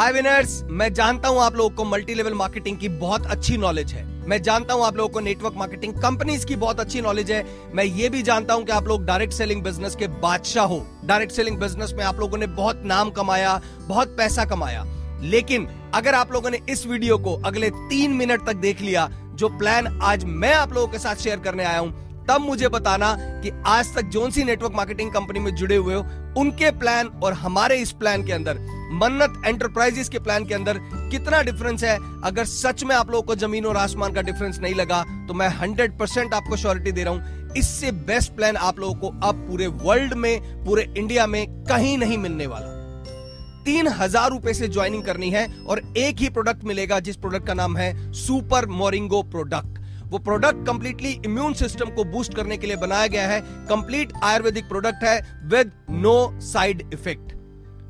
Hi winners मैं जानता हूँ आप लोगों को मल्टी लेवल मार्केटिंग की बहुत अच्छी नॉलेज है। मैं जानता हूँ आप लोगों को नेटवर्क मार्केटिंग कंपनीज़ की बहुत अच्छी नॉलेज है। मैं ये भी जानता हूँ कि आप लोग डायरेक्ट सेलिंग बिज़नेस के बादशाह हो। डायरेक्ट सेलिंग बिज़नेस में आप लोगों ने बहुत नाम कमाया, बहुत पैसा कमाया। लेकिन अगर आप लोगों ने इस वीडियो को अगले तीन मिनट तक देख लिया, जो प्लान आज मैं आप लोगों के साथ शेयर करने आया हूँ तब मुझे बताना कि आज तक जोन सी नेटवर्क मार्केटिंग कंपनी में जुड़े हुए हो, उनके प्लान और हमारे इस प्लान के अंदर, मन्नत एंटरप्राइजेस के प्लान के अंदर कितना डिफरेंस है? अगर सच में आप लोगों को ज़मीन और आसमान का डिफरेंस नहीं लगा तो मैं हंड्रेड परसेंट आपको श्योरिटी दे रहा हूँ, इससे बेस्ट प्लान आप लोगों को अब पूरे वर्ल्ड में, पूरे इंडिया में कहीं नहीं मिलने वाला। तीन हज़ार रुपए से ज्वाइनिंग करनी है और एक ही प्रोडक्ट मिलेगा, जिस प्रोडक्ट का नाम है सुपर मोरिंगो प्रोडक्ट वो प्रोडक्ट कंप्लीटली इम्यून सिस्टम को बूस्ट करने के लिए बनाया गया है। कंप्लीट आयुर्वेदिक प्रोडक्ट है with no side effect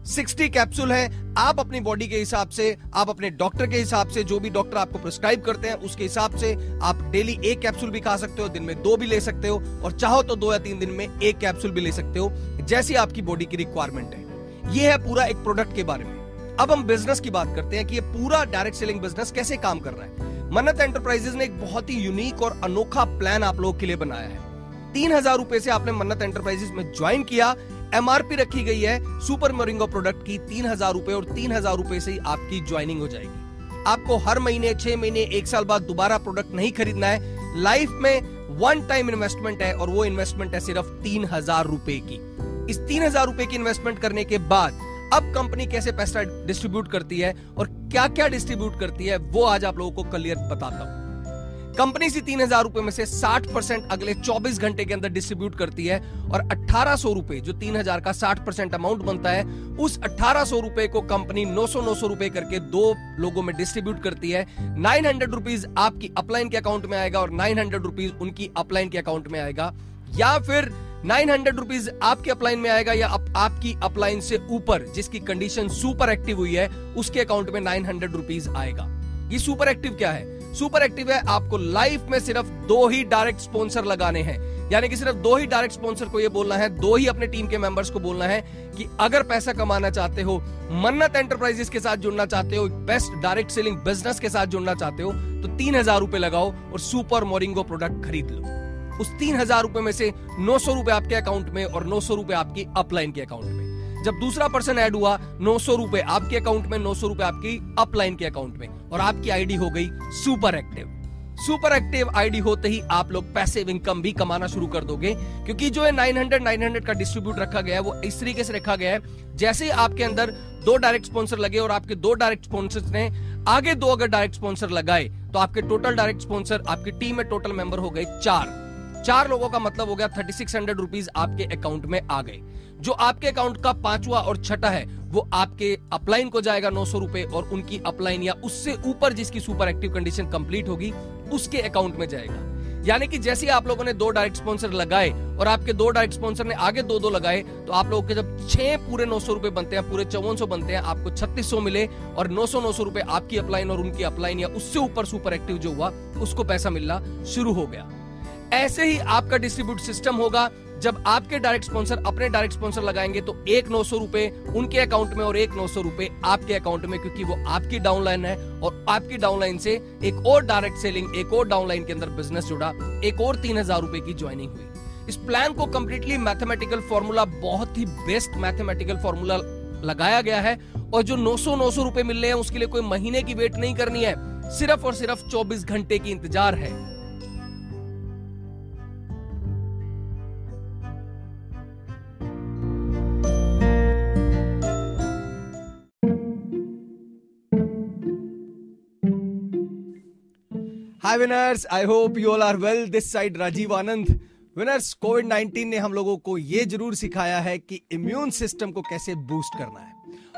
60 capsule है। आप अपनी बॉडी के हिसाब से, आप अपने डॉक्टर के हिसाब से, जो भी डॉक्टर आपको प्रिस्क्राइब करते हैं, उसके हिसाब से आप डेली एक कैप्सूल भी खा सकते हो, दिन में दो भी ले सकते हो और चाहो तो दो या तीन दिन में एक कैप्सूल भी ले सकते हो, जैसी आपकी बॉडी की रिक्वायरमेंट है। यह है पूरा एक प्रोडक्ट के बारे में। अब हम बिज़नेस की बात करते हैं कि ये पूरा डायरेक्ट सेलिंग बिज़नेस कैसे काम कर रहा है। मन्नत एंटरप्राइजेस ने एक बहुत ही यूनिक और अनोखा प्लान आप लोगों के लिए बनाया है। तीन हज़ार रुपए से आपने मन्नत एंटरप्राइजेस में ज्वाइन किया। एमआरपी रखी गई है सुपर मोरिंगो प्रोडक्ट की तीन हज़ार रुपए और तीन हज़ार रुपए से ही आपकी ज्वाइनिंग हो जाएगी। आपको हर महीने, छह महीने, एक साल बाद दोबारा प्रोडक्ट नहीं खरीदना है। लाइफ में वन टाइम इन्वेस्टमेंट है और वो इन्वेस्टमेंट है सिर्फ़ तीन हज़ार रुपए की। इस तीन हज़ार रुपए की इन्वेस्टमेंट करने के बाद अब कंपनी कैसे पैसा डिस्ट्रीब्यूट करती है और क्या क्या डिस्ट्रीब्यूट करती है, वो आज आप लोगों को क्लियर बताता हूँ। कंपनी सी तीन हज़ार रुपए में से 60 परसेंट अगले 24 घंटे के अंदर डिस्ट्रीब्यूट करती है और अठारह सौ रुपए जो तीन हज़ार का 60 परसेंट अमाउंट बनता है, उस अठारह सौ रुपए को कंपनी नौ सौ 900 900 रुपए करके दो लोगों में डिस्ट्रीब्यूट करती है। नाइन हंड्रेड रुपीज़ आपकी अपलाइन के अकाउंट में आएगा और नाइन हंड्रेड रुपीज़ उनकी अपलाइन के अकाउंट में आएगा। या फिर नाइन हंड्रेड रुपीज़ आपके अपलाइन में आएगा या आप, आपकी अपलाइन से ऊपर जिसकी कंडीशन सुपर एक्टिव हुई है उसके अकाउंट में नाइन हंड्रेड रुपीज़ आएगा। ये सुपर एक्टिव क्या है? सुपर एक्टिव है आपको लाइफ में सिर्फ़ दो ही डायरेक्ट स्पॉन्सर लगाने हैं। यानी कि सिर्फ़ दो ही डायरेक्ट स्पॉन्सर को ये बोलना है दो ही अपने टीम के मेंबर्स को बोलना है कि अगर पैसा कमाना चाहते हो मन्नत एंटरप्राइजेस के साथ जुड़ना चाहते हो बेस्ट डायरेक्ट सेलिंग बिज़नेस के साथ जुड़ना चाहते हो तो तीन हज़ार रुपए लगाओ और सुपर मोरिंगो प्रोडक्ट खरीद लो। उस तीन हज़ार रुपए में से नौ सौ रुपए आपके अकाउंट में और नौ सौ रुपए आपकी अपलाइन के अकाउंट में। जब दूसरा पर्सन ऐड हुआ, नौ सौ रुपए आपके अकाउंट में, नौ सौ रुपए आपकी अपलाइन के अकाउंट में। और आपकी आईडी हो गई super active super active ID होते ही आप लोग पैसिव इनकम भी कमाना शुरू कर दोगे, क्योंकि जो है 900 900 का डिस्ट्रीब्यूट रखा गया है, वो इस तरीके से रखा गया है, जैसे ही आपके अंदर दो डायरेक्ट स्पॉन्सर लगे और आपके दो डायरेक्ट स्पॉन्सर ने आगे दो अगर डायरेक्ट स्पॉन्सर लगाए तो आपके टोटल डायरेक्ट स्पॉन्सर आपकी टीम में टोटल मेंबर हो गए चार। चार लोगों का मतलब हो गया थर्टी सिक्स हंड्रेड रुपीज़ आपके अकाउंट में आ गए। जो आपके अकाउंट का पांचवा और छठा है, वो आपके अपलाइन को जाएगा नौ सौ रुपए और उनकी अपलाइन या उससे ऊपर जिसकी सुपर एक्टिव कंडीशन कंप्लीट होगी, उसके अकाउंट में जाएगा। यानी कि जैसे आप लोगों ने दो डायरेक्ट स्पॉन्सर लगाए और आपके दो डायरेक्ट स्पॉन्सर ने आगे दो दो लगाए तो आप लोगों के जब छह पूरे नौ सौ रुपए बनते हैं, पूरे चौवन सौ बनते हैं, आपको छत्तीस सौ मिले और नौ सौ नौ सौ रुपए आपकी अपलाइन और उनकी अपलाइन या उससे ऊपर सुपर एक्टिव जो हुआ, उसको पैसा मिलना शुरू हो गया। ऐसे ही आपका डिस्ट्रीब्यूट सिस्टम होगा। जब आपके डायरेक्ट स्पॉन्सर अपने डायरेक्ट स्पॉन्सर लगाएँगे तो एक नौ सौ रुपए उनके अकाउंट में और एक नौ सौ रुपए आपके अकाउंट में, क्योंकि वो आपकी डाउनलाइन है और आपकी डाउनलाइन से एक और डायरेक्ट सेलिंग एक और डाउनलाइन के अंदर बिज़नेस जुड़ा, एक और तीन हज़ार रुपए की ज्वाइनिंग हुई। इस प्लान को कंप्लीटली मैथमेटिकल फॉर्मूला बहुत ही बेस्ट मैथमेटिकल फॉर्मूला लगाया गया है और जो 900 900 रुपए मिल रहे हैं, उसके लिए कोई महीने की वेट नहीं करनी है। सिर्फ़ और सिर्फ़ 24 घंटे की इंतज़ार है। Hi winners I hope you all are well this side Rajeev Anand winners COVID 19 ने हम लोगों को ये ज़रूर सिखाया है कि इम्यून सिस्टम को कैसे बूस्ट करना है।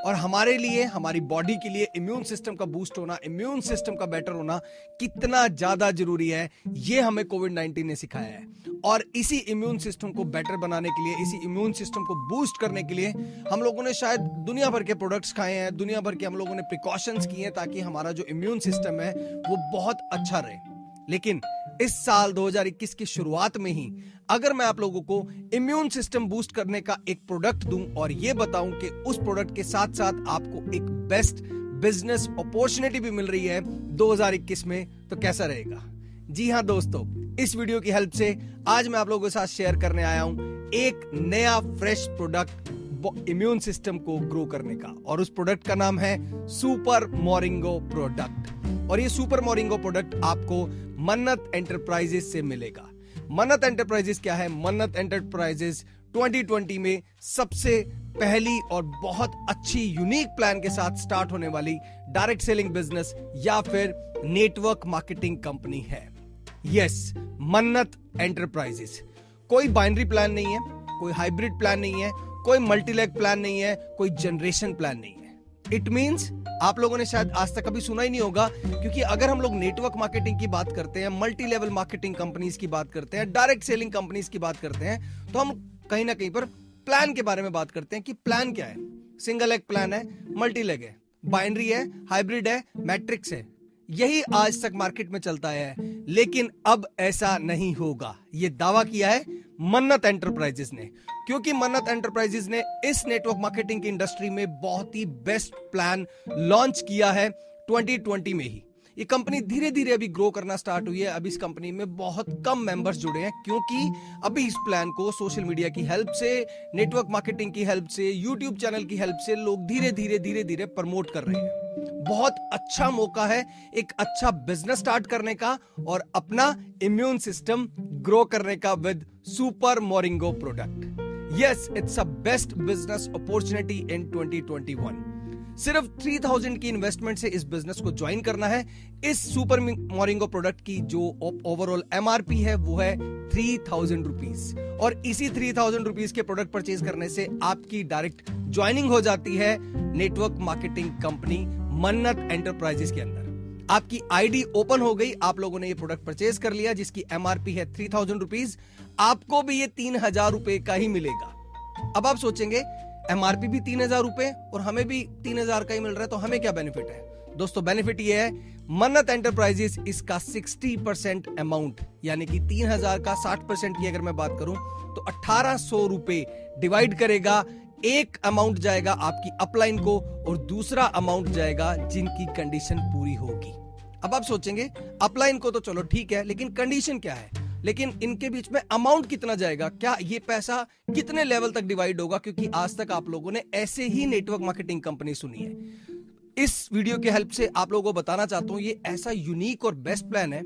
और हमारे लिए, हमारी बॉडी के लिए इम्यून सिस्टम का बूस्ट होना इम्यून सिस्टम का बेटर होना कितना ज़्यादा ज़रूरी है, ये हमें कोविड 19 ने सिखाया है। और इसी इम्यून सिस्टम को बेटर बनाने के लिए, इसी इम्यून सिस्टम को बूस्ट करने के लिए हम लोगों ने शायद दुनिया भर के प्रोडक्ट्स खाए हैं, दुनिया भर के हम लोगों ने प्रिकॉशंस किए हैं ताकि हमारा जो इम्यून सिस्टम है, वो बहुत अच्छा रहे। लेकिन इस साल 2021 की शुरुआत में ही अगर मैं आप लोगों को इम्यून सिस्टम बूस्ट करने का एक प्रोडक्ट दूँ और ये बताऊँ कि उस प्रोडक्ट के साथ साथ आपको एक बेस्ट बिज़नेस अपॉर्चुनिटी भी मिल रही है 2021 में तो कैसा रहेगा? जी हाँ दोस्तों, इस वीडियो की हेल्प से आज मैं आप लोगों के साथ शेयर करने आया हूँ एक नया फ्रेश प्रोडक्ट इम्यून सिस्टम को ग्रो करने का। और उस प्रोडक्ट का नाम है सुपर मोरिंगो प्रोडक्ट और ये सुपर मोरिंगो प्रोडक्ट आपको मन्नत एंटरप्राइजेस से मिलेगा। मन्नत एंटरप्राइजेस क्या है? मन्नत एंटरप्राइजेस 2020 में सबसे पहली और बहुत अच्छी यूनिक प्लान के साथ स्टार्ट होने वाली डायरेक्ट सेलिंग बिज़नेस या फिर नेटवर्क मार्केटिंग कंपनी है। यस मन्नत एंटरप्राइजेस कोई बाइनरी प्लान नहीं है, कोई हाइब्रिड प्लान नहीं है कोई मल्टीलेग प्लान नहीं है, कोई जनरेशन प्लान नहीं है। इट मींस आप लोगों ने शायद आज तक कभी सुना ही नहीं होगा, क्योंकि अगर हम लोग नेटवर्क मार्केटिंग की बात करते हैं मल्टी लेवल मार्केटिंग कंपनीज़ की बात करते हैं डायरेक्ट सेलिंग कंपनीज़ की बात करते हैं तो हम कहीं ना कहीं पर प्लान के बारे में बात करते हैं कि प्लान क्या है। सिंगल एग प्लान है मल्टी लेग है। बाइनरी है हाइब्रिड है मैट्रिक्स है। यही आज तक मार्केट में चलता है, लेकिन अब ऐसा नहीं होगा। ये दावा किया है मन्नत एंटरप्राइजेस ने, क्योंकि मन्नत एंटरप्राइजेस ने इस नेटवर्क मार्केटिंग की इंडस्ट्री में बहुत ही बेस्ट प्लान लॉन्च किया है 2020 में ही। ये कंपनी धीरे धीरे अभी ग्रो करना स्टार्ट हुई है, अभी इस कंपनी में बहुत कम मेंबर्स जुड़े हैं, क्योंकि अभी इस प्लान को सोशल मीडिया की हेल्प से, नेटवर्क मार्केटिंग की हेल्प से, यूट्यूब चैनल की हेल्प से लोग धीरे धीरे धीरे धीरे प्रमोट कर रहे हैं। बहुत अच्छा मौका है एक अच्छा बिज़नेस स्टार्ट करने का और अपना इम्यून सिस्टम ग्रो करने का with super Moringo product yes it's a best business opportunity in 2021 सिर्फ़ 3000 की इन्वेस्टमेंट से इस बिज़नेस को ज्वाइन करना है। इस सुपर मोरिंगो प्रोडक्ट की जो ओवरऑल एमआरपी है, वो है थ्री थाउज़ेंड रुपीज़ और इसी थ्री थाउज़ेंड रुपीज़ के प्रोडक्ट परचेज करने से आपकी डायरेक्ट ज्वाइनिंग हो जाती है network marketing company Mannat enterprises के अंदर। आपकी आईडी ओपन हो गई, आप लोगों ने ये प्रोडक्ट परचेज कर लिया, जिसकी एमआरपी है थ्री थाउज़ेंड रुपीज़ आपको भी ये तीन हज़ार रुपए का ही मिलेगा। अब आप सोचेंगे एमआरपी भी तीन हज़ार रुपए और हमें भी तीन हज़ार का ही मिल रहा है तो हमें क्या बेनिफिट है? दोस्तों बेनिफिट ये है, मन्नत एंटरप्राइजेस इसका 60 परसेंट अमाउंट यानी कि तीन हज़ार का 60 परसेंट की अगर मैं बात करूँ तो अठारह सौ रुपए डिवाइड करेगा एक अमाउंट जाएगा आपकी अपलाइन को और दूसरा अमाउंट जाएगा जिनकी कंडीशन पूरी होगी। अब आप सोचेंगे अपलाइन को तो चलो ठीक है, लेकिन कंडीशन क्या है? लेकिन इनके बीच में अमाउंट कितना जाएगा? क्या ये पैसा कितने लेवल तक डिवाइड होगा? क्योंकि आज तक आप लोगों ने ऐसे ही नेटवर्क मार्केटिंग कंपनी सुनी है। इस वीडियो के हेल्प से आप लोगों को बताना चाहता हूँ, ये ऐसा यूनिक और बेस्ट प्लान है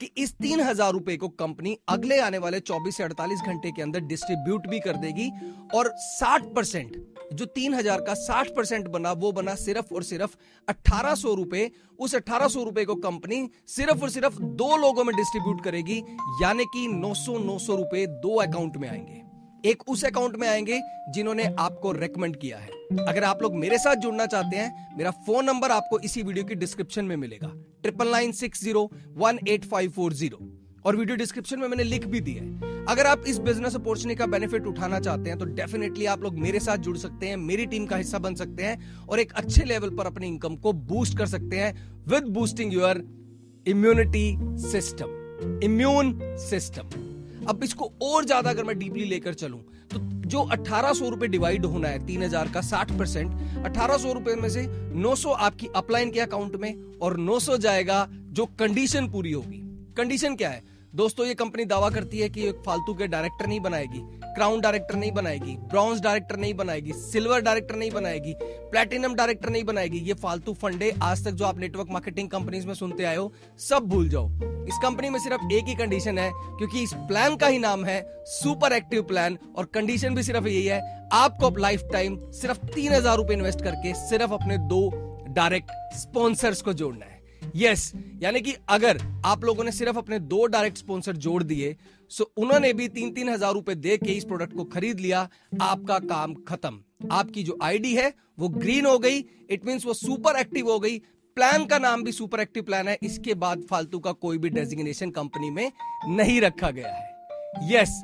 कि इस तीन हज़ार रुपए को कंपनी अगले आने वाले 24 से 48 घंटे के अंदर डिस्ट्रीब्यूट भी कर देगी और 60 परसेंट, जो तीन हज़ार का 60 परसेंट बना, वो बना सिर्फ़ और सिर्फ़ अठारह सौ रुपए। उस अठारह सौ रुपए को कंपनी सिर्फ़ और सिर्फ़ दो लोगों में डिस्ट्रीब्यूट करेगी, यानी कि नौ सौ नौ सौ रुपए दो अकाउंट में आएँगे। एक उस अकाउंट में आएँगे जिन्होंने आपको रेकमेंड किया है। अगर आप लोग मेरे साथ जुड़ना चाहते हैं, मेरा फ़ोन नंबर आपको इसी वीडियो की डिस्क्रिप्शन में मिलेगा। Triple nine six zero one eight five four zero और वीडियो डिस्क्रिप्शन में मैंने लिख भी दिया है। अगर आप इस बिज़नेस अपॉर्चुनिटी का बेनिफिट उठाना चाहते हैं तो डेफिनेटली आप लोग मेरे साथ जुड़ सकते हैं, मेरी टीम का हिस्सा बन सकते हैं और एक अच्छे लेवल पर अपनी इनकम को बूस्ट कर सकते हैं with boosting your immunity system immune system अब इसको और ज़्यादा अगर मैं डीपली लेकर चलूँ तो जो अठारह सौ रुपए डिवाइड होना है, तीन हज़ार का साठ परसेंट, अठारह सौ रुपए में से नौ सौ आपकी अपलाइन के अकाउंट में और नौ सौ जाएगा जो कंडीशन पूरी होगी। कंडीशन क्या है? दोस्तों, ये कंपनी दावा करती है कि फालतू के डायरेक्टर नहीं बनाएगी क्राउन डायरेक्टर नहीं बनाएगी ब्रॉन्ज डायरेक्टर नहीं बनाएगी सिल्वर डायरेक्टर नहीं बनाएगी प्लेटिनम डायरेक्टर नहीं बनाएगी। ये फालतू फंडे आज तक जो आप नेटवर्क मार्केटिंग कंपनीज़ में सुनते आए हो, सब भूल जाओ। इस कंपनी में सिर्फ़ एक ही कंडीशन है, क्योंकि इस प्लान का ही नाम है सुपर एक्टिव प्लान और कंडीशन भी सिर्फ़ यही है, आपको अब लाइफ टाइम सिर्फ़ तीन हज़ार रुपए इन्वेस्ट करके सिर्फ़ अपने दो डायरेक्ट स्पॉन्सर्स को जोड़ना है। यस यानी कि अगर आप लोगों ने सिर्फ़ अपने दो डायरेक्ट स्पॉन्सर जोड़ दिए सो उन्होंने भी तीन तीन हज़ार रुपए दे के इस प्रोडक्ट को खरीद लिया, आपका काम खत्म। आपकी जो आईडी है, वो ग्रीन हो गई इट मीन वो सुपर एक्टिव हो गई। प्लान का नाम भी सुपर एक्टिव प्लान है, इसके बाद फालतू का कोई भी डेजिग्नेशन कंपनी में नहीं रखा गया है। यस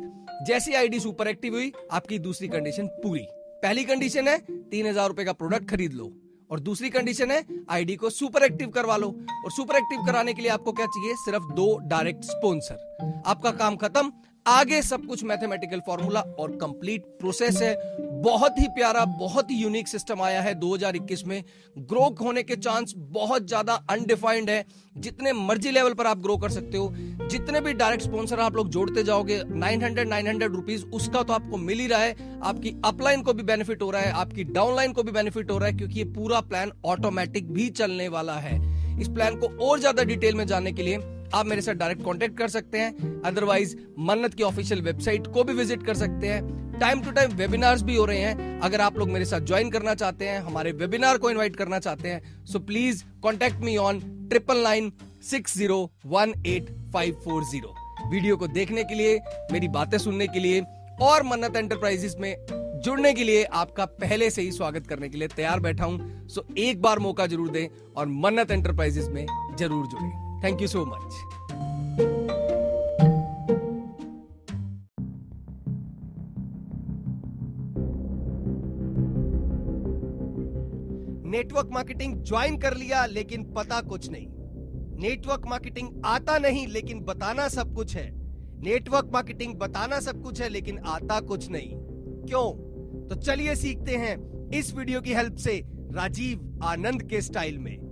जैसी आईडी सुपर एक्टिव हुई, आपकी दूसरी कंडीशन पूरी। पहली कंडीशन है, तीन हज़ार रुपए का प्रोडक्ट खरीद लो। और दूसरी कंडीशन है आईडी को सुपर एक्टिव करवा लो। और सुपर एक्टिव कराने के लिए आपको क्या चाहिए? सिर्फ़ दो डायरेक्ट स्पॉन्सर आपका काम खत्म आगे सब कुछ मैथमेटिकल फॉर्मूला और कंप्लीट प्रोसेस है। बहुत ही प्यारा, बहुत ही यूनिक सिस्टम आया है 2021 में। ग्रो होने के चांस बहुत ज़्यादा अनडिफाइंड है। जितने मर्ज़ी लेवल पर आप ग्रो कर सकते हो। जितने भी डायरेक्ट स्पॉन्सर आप लोग जोड़ते जाओगे 900 900 रुपीस उसका तो आपको मिल ही रहा है। आपकी अपलाइन को भी बेनिफिट हो रहा है, आपकी डाउनलाइन को भी बेनिफिट हो रहा है, क्योंकि ये पूरा प्लान ऑटोमेटिक भी चलने वाला है। इस प्लान को और ज़्यादा डिटेल में जानने के लिए आप मेरे साथ डायरेक्ट कॉन्टेक्ट कर सकते हैं। अदरवाइज़ मन्नत की ऑफिशियल वेबसाइट को भी विज़िट कर सकते हैं। टाइम टू टाइम वेबिनार्स भी हो रहे हैं। अगर आप लोग मेरे साथ ज्वाइन करना चाहते हैं, हमारे वेबिनार को इनवाइट करना चाहते हैं so please contact me on triple nine six zero one eight five four zero video को देखने के लिए, मेरी बातें सुनने के लिए और मन्नत एंटरप्राइजेस में जुड़ने के लिए आपका पहले से ही स्वागत करने के लिए तैयार बैठा हूँ। सो एक बार मौका ज़रूर दें और मन्नत एंटरप्राइजेस में ज़रूर जुड़े। Thank you so much network marketing join कर लिया, लेकिन पता कुछ नहीं। नेटवर्क मार्केटिंग आता नहीं, लेकिन बताना सब कुछ है। नेटवर्क मार्केटिंग बताना सब कुछ है, लेकिन आता कुछ नहीं। क्यों? तो चलिए सीखते हैं इस वीडियो की हेल्प से राजीव आनंद के स्टाइल में।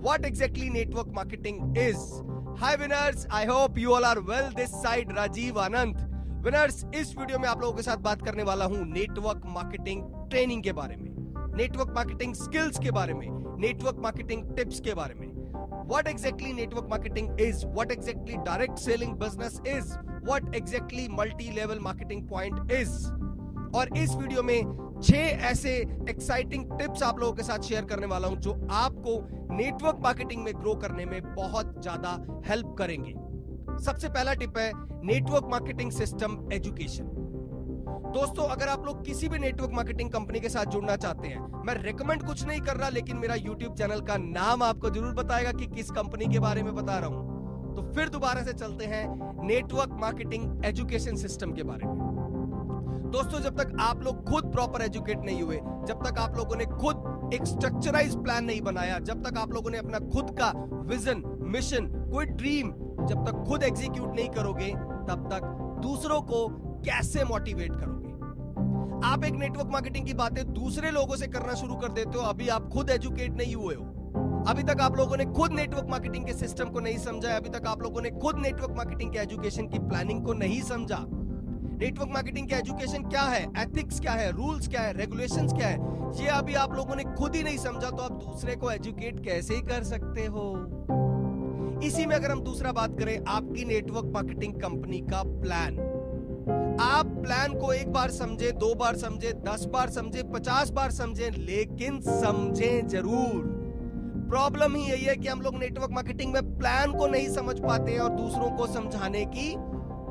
What exactly network marketing is. Hi winners, I hope you all are well. This side Rajiv Anand. Winners इस वीडियो में आप लोगों के साथ बात करने वाला हूँ नेटवर्क मार्केटिंग ट्रेनिंग के बारे में नेटवर्क मार्केटिंग स्किल्स के बारे में नेटवर्क मार्केटिंग टिप्स के बारे में what exactly network marketing is what exactly direct selling business is what exactly multi level marketing point is और इस वीडियो में छह ऐसे एक्साइटिंग टिप्स आप लोगों के साथ शेयर करने वाला हूँ जो आपको नेटवर्क मार्केटिंग में ग्रो करने में बहुत ज़्यादा हेल्प करेंगे। सबसे पहला टिप है नेटवर्क मार्केटिंग सिस्टम एजुकेशन दोस्तों, अगर आप लोग किसी भी नेटवर्क मार्केटिंग कंपनी के साथ जुड़ना चाहते हैं, मैं रिकमेंड कुछ नहीं कर रहा, लेकिन मेरा यूट्यूब चैनल का नाम आपको ज़रूर बताएगा कि किस कंपनी के बारे में बता रहा हूँ। तो फिर दोबारा से चलते हैं नेटवर्क मार्केटिंग एजुकेशन सिस्टम के बारे में। दोस्तों, जब तक आप लोग खुद प्रॉपर एजुकेट नहीं हुए, जब तक आप लोगों ने खुद एक स्ट्रक्चराइज प्लान नहीं बनाया, जब तक आप लोगों ने अपना खुद का विजन मिशन कोई ड्रीम जब तक खुद एग्जीक्यूट नहीं करोगे, तब तक दूसरों को कैसे मोटिवेट करोगे? आप एक नेटवर्क मार्केटिंग की बातें दूसरे लोगों से करना शुरू कर देते हो, अभी आप खुद एजुकेट नहीं हुए हो। अभी तक आप लोगों ने खुद नेटवर्क मार्केटिंग के सिस्टम को नहीं समझा अभी तक आप लोगों ने खुद नेटवर्क मार्केटिंग के एजुकेशन की प्लानिंग को नहीं समझा। नेटवर्क मार्केटिंग का एजुकेशन क्या है? एथिक्स क्या है? रूल्स क्या है? रेगुलेशन क्या है? ये अभी आप लोगों ने खुद ही नहीं समझा तो आप दूसरे को एजुकेट कैसे ही कर सकते हो? इसी में अगर हम दूसरा बात करें, आपकी नेटवर्क मार्केटिंग कंपनी का प्लान आप प्लान को एक बार समझे, दो बार समझे, दस बार समझे, पचास बार समझे, लेकिन समझे ज़रूर। प्रॉब्लम ही यही है कि हम लोग नेटवर्क मार्केटिंग में प्लान को नहीं समझ पाते हैं और दूसरों को समझाने की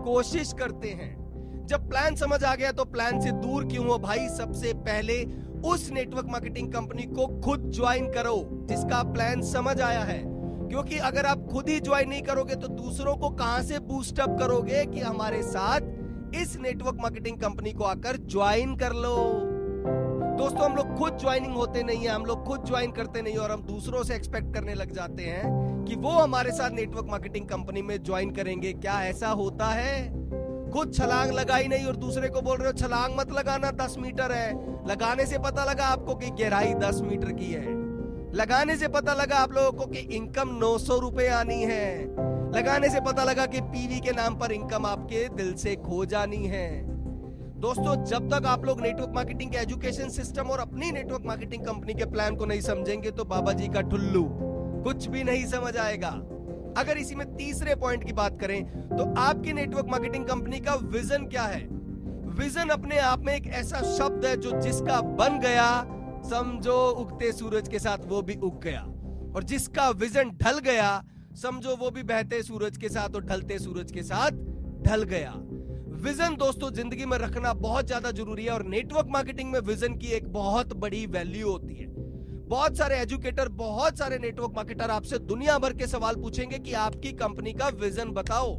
कोशिश करते हैं। जब प्लान समझ आ गया तो प्लान से दूर क्यों हो भाई? सबसे पहले उस नेटवर्क मार्केटिंग कंपनी को खुद ज्वाइन करो, जिसका प्लान समझ आया है। क्योंकि अगर आप खुद ही ज्वाइन नहीं करोगे तो दूसरों को कहाँ से बूस्ट अप करोगे कि हमारे साथ इस नेटवर्क मार्केटिंग कंपनी को आकर ज्वाइन कर लो? दोस्तों, हम लोग खुद ज्वाइनिंग होते नहीं है, हम लोग खुद ज्वाइन करते नहीं और हम दूसरों से एक्सपेक्ट करने लग जाते हैं कि वो हमारे साथ नेटवर्क मार्केटिंग कंपनी में ज्वाइन करेंगे। क्या ऐसा होता है? खुद छलांग लगाई नहीं और दूसरे को बोल रहे हो, छलांग मत लगाना, दस मीटर है। लगाने से पता लगा आपको कि गहराई दस मीटर की है। लगाने से पता लगा आप लोगों को कि इनकम नौ सौ रुपए आनी है। लगाने से पता लगा कि पीवी के नाम पर इनकम आपके दिल से खो जानी है। दोस्तों, जब तक आप लोग नेटवर्क मार्केटिंग के एजुकेशन सिस्टम और अपनी नेटवर्क मार्केटिंग कंपनी के प्लान को नहीं समझेंगे तो बाबा जी का ठुल्लू कुछ भी नहीं समझ आएगा। अगर इसी में तीसरे पॉइंट की बात करें तो आपकी नेटवर्क मार्केटिंग कंपनी का विजन क्या है? विजन अपने आप में एक ऐसा शब्द है जो जिसका बन गया, समझो उगते सूरज के साथ वो भी उग गया। और जिसका विजन ढल गया, समझो वो भी बहते सूरज के साथ और ढलते सूरज के साथ ढल गया। विजन दोस्तों, ज़िंदगी में रखना बहुत ज़्यादा ज़रूरी है और नेटवर्क मार्केटिंग में विजन की एक बहुत बड़ी वैल्यू होती है। बहुत सारे एजुकेटर बहुत सारे नेटवर्क मार्केटर आपसे दुनिया भर के सवाल पूछेंगे कि आपकी कंपनी का विजन बताओ।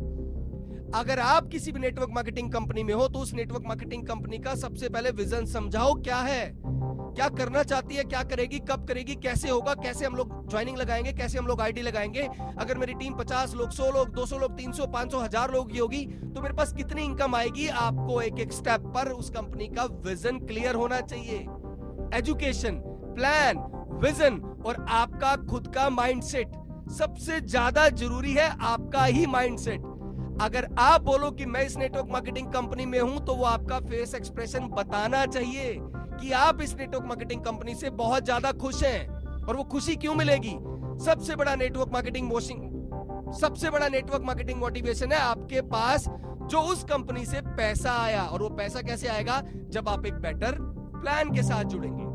अगर आप किसी भी नेटवर्क मार्केटिंग कंपनी में हो तो उस नेटवर्क मार्केटिंग कंपनी का सबसे पहले विजन समझाओ, क्या है? क्या करना चाहती है, क्या करेगी, कब करेगी, कैसे होगा, कैसे हम लोग ज्वाइनिंग लगाएँगे, कैसे हम लोग आईडी लगाएँगे? अगर मेरी टीम 50 लोग 100 लोग 200 लोग 300 500 हज़ार लोग की होगी तो मेरे पास कितनी इनकम आएगी? आपको एक एक स्टेप पर उस कंपनी का विजन क्लियर होना चाहिए। एजुकेशन प्लान, विजन और आपका खुद का माइंडसेट सबसे ज़्यादा ज़रूरी है आपका ही माइंडसेट अगर आप बोलो कि मैं इस नेटवर्क मार्केटिंग कंपनी में हूँ तो वो आपका फेस एक्सप्रेशन बताना चाहिए कि आप इस नेटवर्क मार्केटिंग कंपनी से बहुत ज़्यादा खुश हैं और वो खुशी क्यों मिलेगी? सबसे बड़ा नेटवर्क मार्केटिंग मोशिंग सबसे बड़ा नेटवर्क मार्केटिंग मोटिवेशन है आपके पास जो उस कंपनी से पैसा आया। और वो पैसा कैसे आएगा? जब आप एक बेटर प्लान के साथ जुड़ेंगे।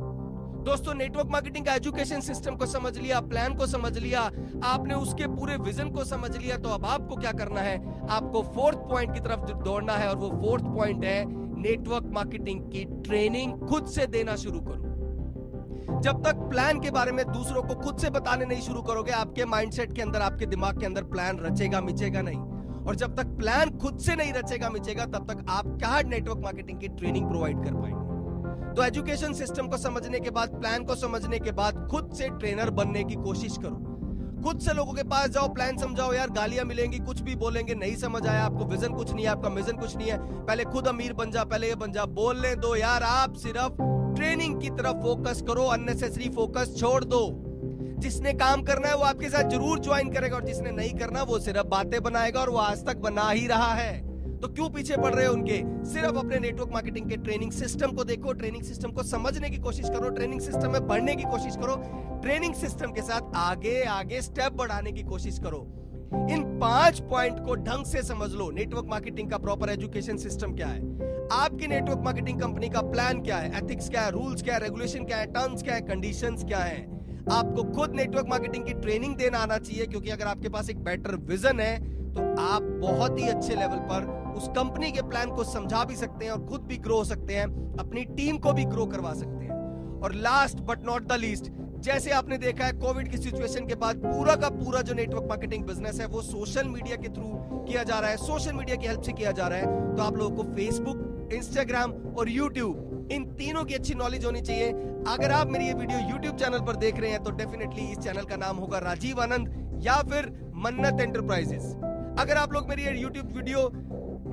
दोस्तों नेटवर्क मार्केटिंग का एजुकेशन सिस्टम को समझ लिया प्लान को समझ लिया, आपने उसके पूरे विजन को समझ लिया तो अब आपको क्या करना है? आपको फोर्थ पॉइंट की तरफ़ दौड़ना है और वो फोर्थ पॉइंट है नेटवर्क मार्केटिंग की ट्रेनिंग खुद से देना शुरू करो। जब तक प्लान के बारे में दूसरों को खुद से बताने नहीं शुरू करोगे, आपके माइंडसेट के अंदर, आपके दिमाग के अंदर प्लान रचेगा, मिचेगा नहीं। और जब तक प्लान खुद से नहीं रचेगा, मिचेगा, तब तक आप क्या नेटवर्क मार्केटिंग की ट्रेनिंग प्रोवाइड कर पाएँगे? तो एजुकेशन सिस्टम को समझने के बाद प्लान को समझने के बाद खुद से ट्रेनर बनने की कोशिश करो। खुद से लोगों के पास जाओ प्लान समझाओ, यार, गालियाँ मिलेंगी, कुछ भी बोलेंगे, नहीं समझ आया आपको विजन कुछ नहीं है, आपका मिजन कुछ नहीं है। पहले खुद अमीर बन जा, पहले ये बन जा। बोलने दो, यार, आप सिर्फ़ ट्रेनिंग की तरफ़ फोकस करो अननेसेसरी फोकस छोड़ दो। जिसने काम करना है, वो आपके साथ ज़रूर ज्वाइन करेगा, और जिसने नहीं करना, वो सिर्फ़ बातें बनाएगा, और वो आज तक बना ही रहा है। तो क्यों पीछे पड़ रहे हो उनके? सिर्फ़ अपने नेटवर्क मार्केटिंग के ट्रेनिंग सिस्टम को देखो ट्रेनिंग सिस्टम को समझने की कोशिश करो ट्रेनिंग सिस्टम में बढ़ने की कोशिश करो ट्रेनिंग सिस्टम के साथ आगे आगे स्टेप बढ़ाने की कोशिश करो। इन पाँच पॉइंट को ढंग से समझ लो नेटवर्क मार्केटिंग का प्रॉपर एजुकेशन सिस्टम क्या है? आपकी नेटवर्क मार्केटिंग कंपनी का प्लान क्या है? एथिक्स क्या है? रूल्स क्या है? रेगुलेशन क्या है? टर्म्स क्या है? कंडीशंस क्या है? आपको खुद नेटवर्क मार्केटिंग की ट्रेनिंग देना आना चाहिए, क्योंकि अगर आपके पास एक बेटर विजन है तो आप बहुत ही अच्छे लेवल पर उस कंपनी के प्लान को समझा भी सकते हैं और खुद भी ग्रो हो सकते हैं, अपनी टीम को भी ग्रो करवा सकते हैं। और last but not the least जैसे आपने देखा है कोविड की सिचुएशन के बाद पूरा का पूरा जो नेटवर्क मार्केटिंग बिज़नेस है, वो सोशल मीडिया के थ्रू किया जा रहा है सोशल मीडिया की हेल्प से किया जा रहा है। तो आप लोगों को फेसबुक इंस्टाग्राम और यूट्यूब इन तीनों की अच्छी नॉलेज होनी चाहिए। अगर आप मेरी ये वीडियो यूट्यूब चैनल पर देख रहे हैं तो डेफिनेटली इस चैनल का नाम होगा राजीव आनंद या फिर मन्नत एंटरप्राइजेस अगर आप लोग मेरी ये यूट्यूब वीडियो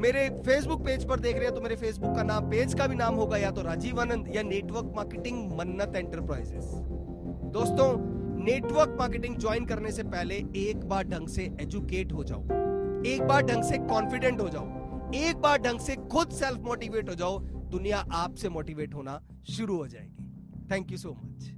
मेरे फेसबुक पेज पर देख रहे हैं तो मेरे फेसबुक का नाम पेज का भी नाम होगा, या तो राजीव आनंद या नेटवर्क मार्केटिंग मन्नत एंटरप्राइजेस दोस्तों नेटवर्क मार्केटिंग ज्वाइन करने से पहले एक बार ढंग से एजुकेट हो जाओ। एक बार ढंग से कॉन्फिडेंट हो जाओ। एक बार ढंग से खुद सेल्फ मोटिवेट हो जाओ, दुनिया आपसे मोटिवेट होना शुरू हो जाएगी। Thank you so much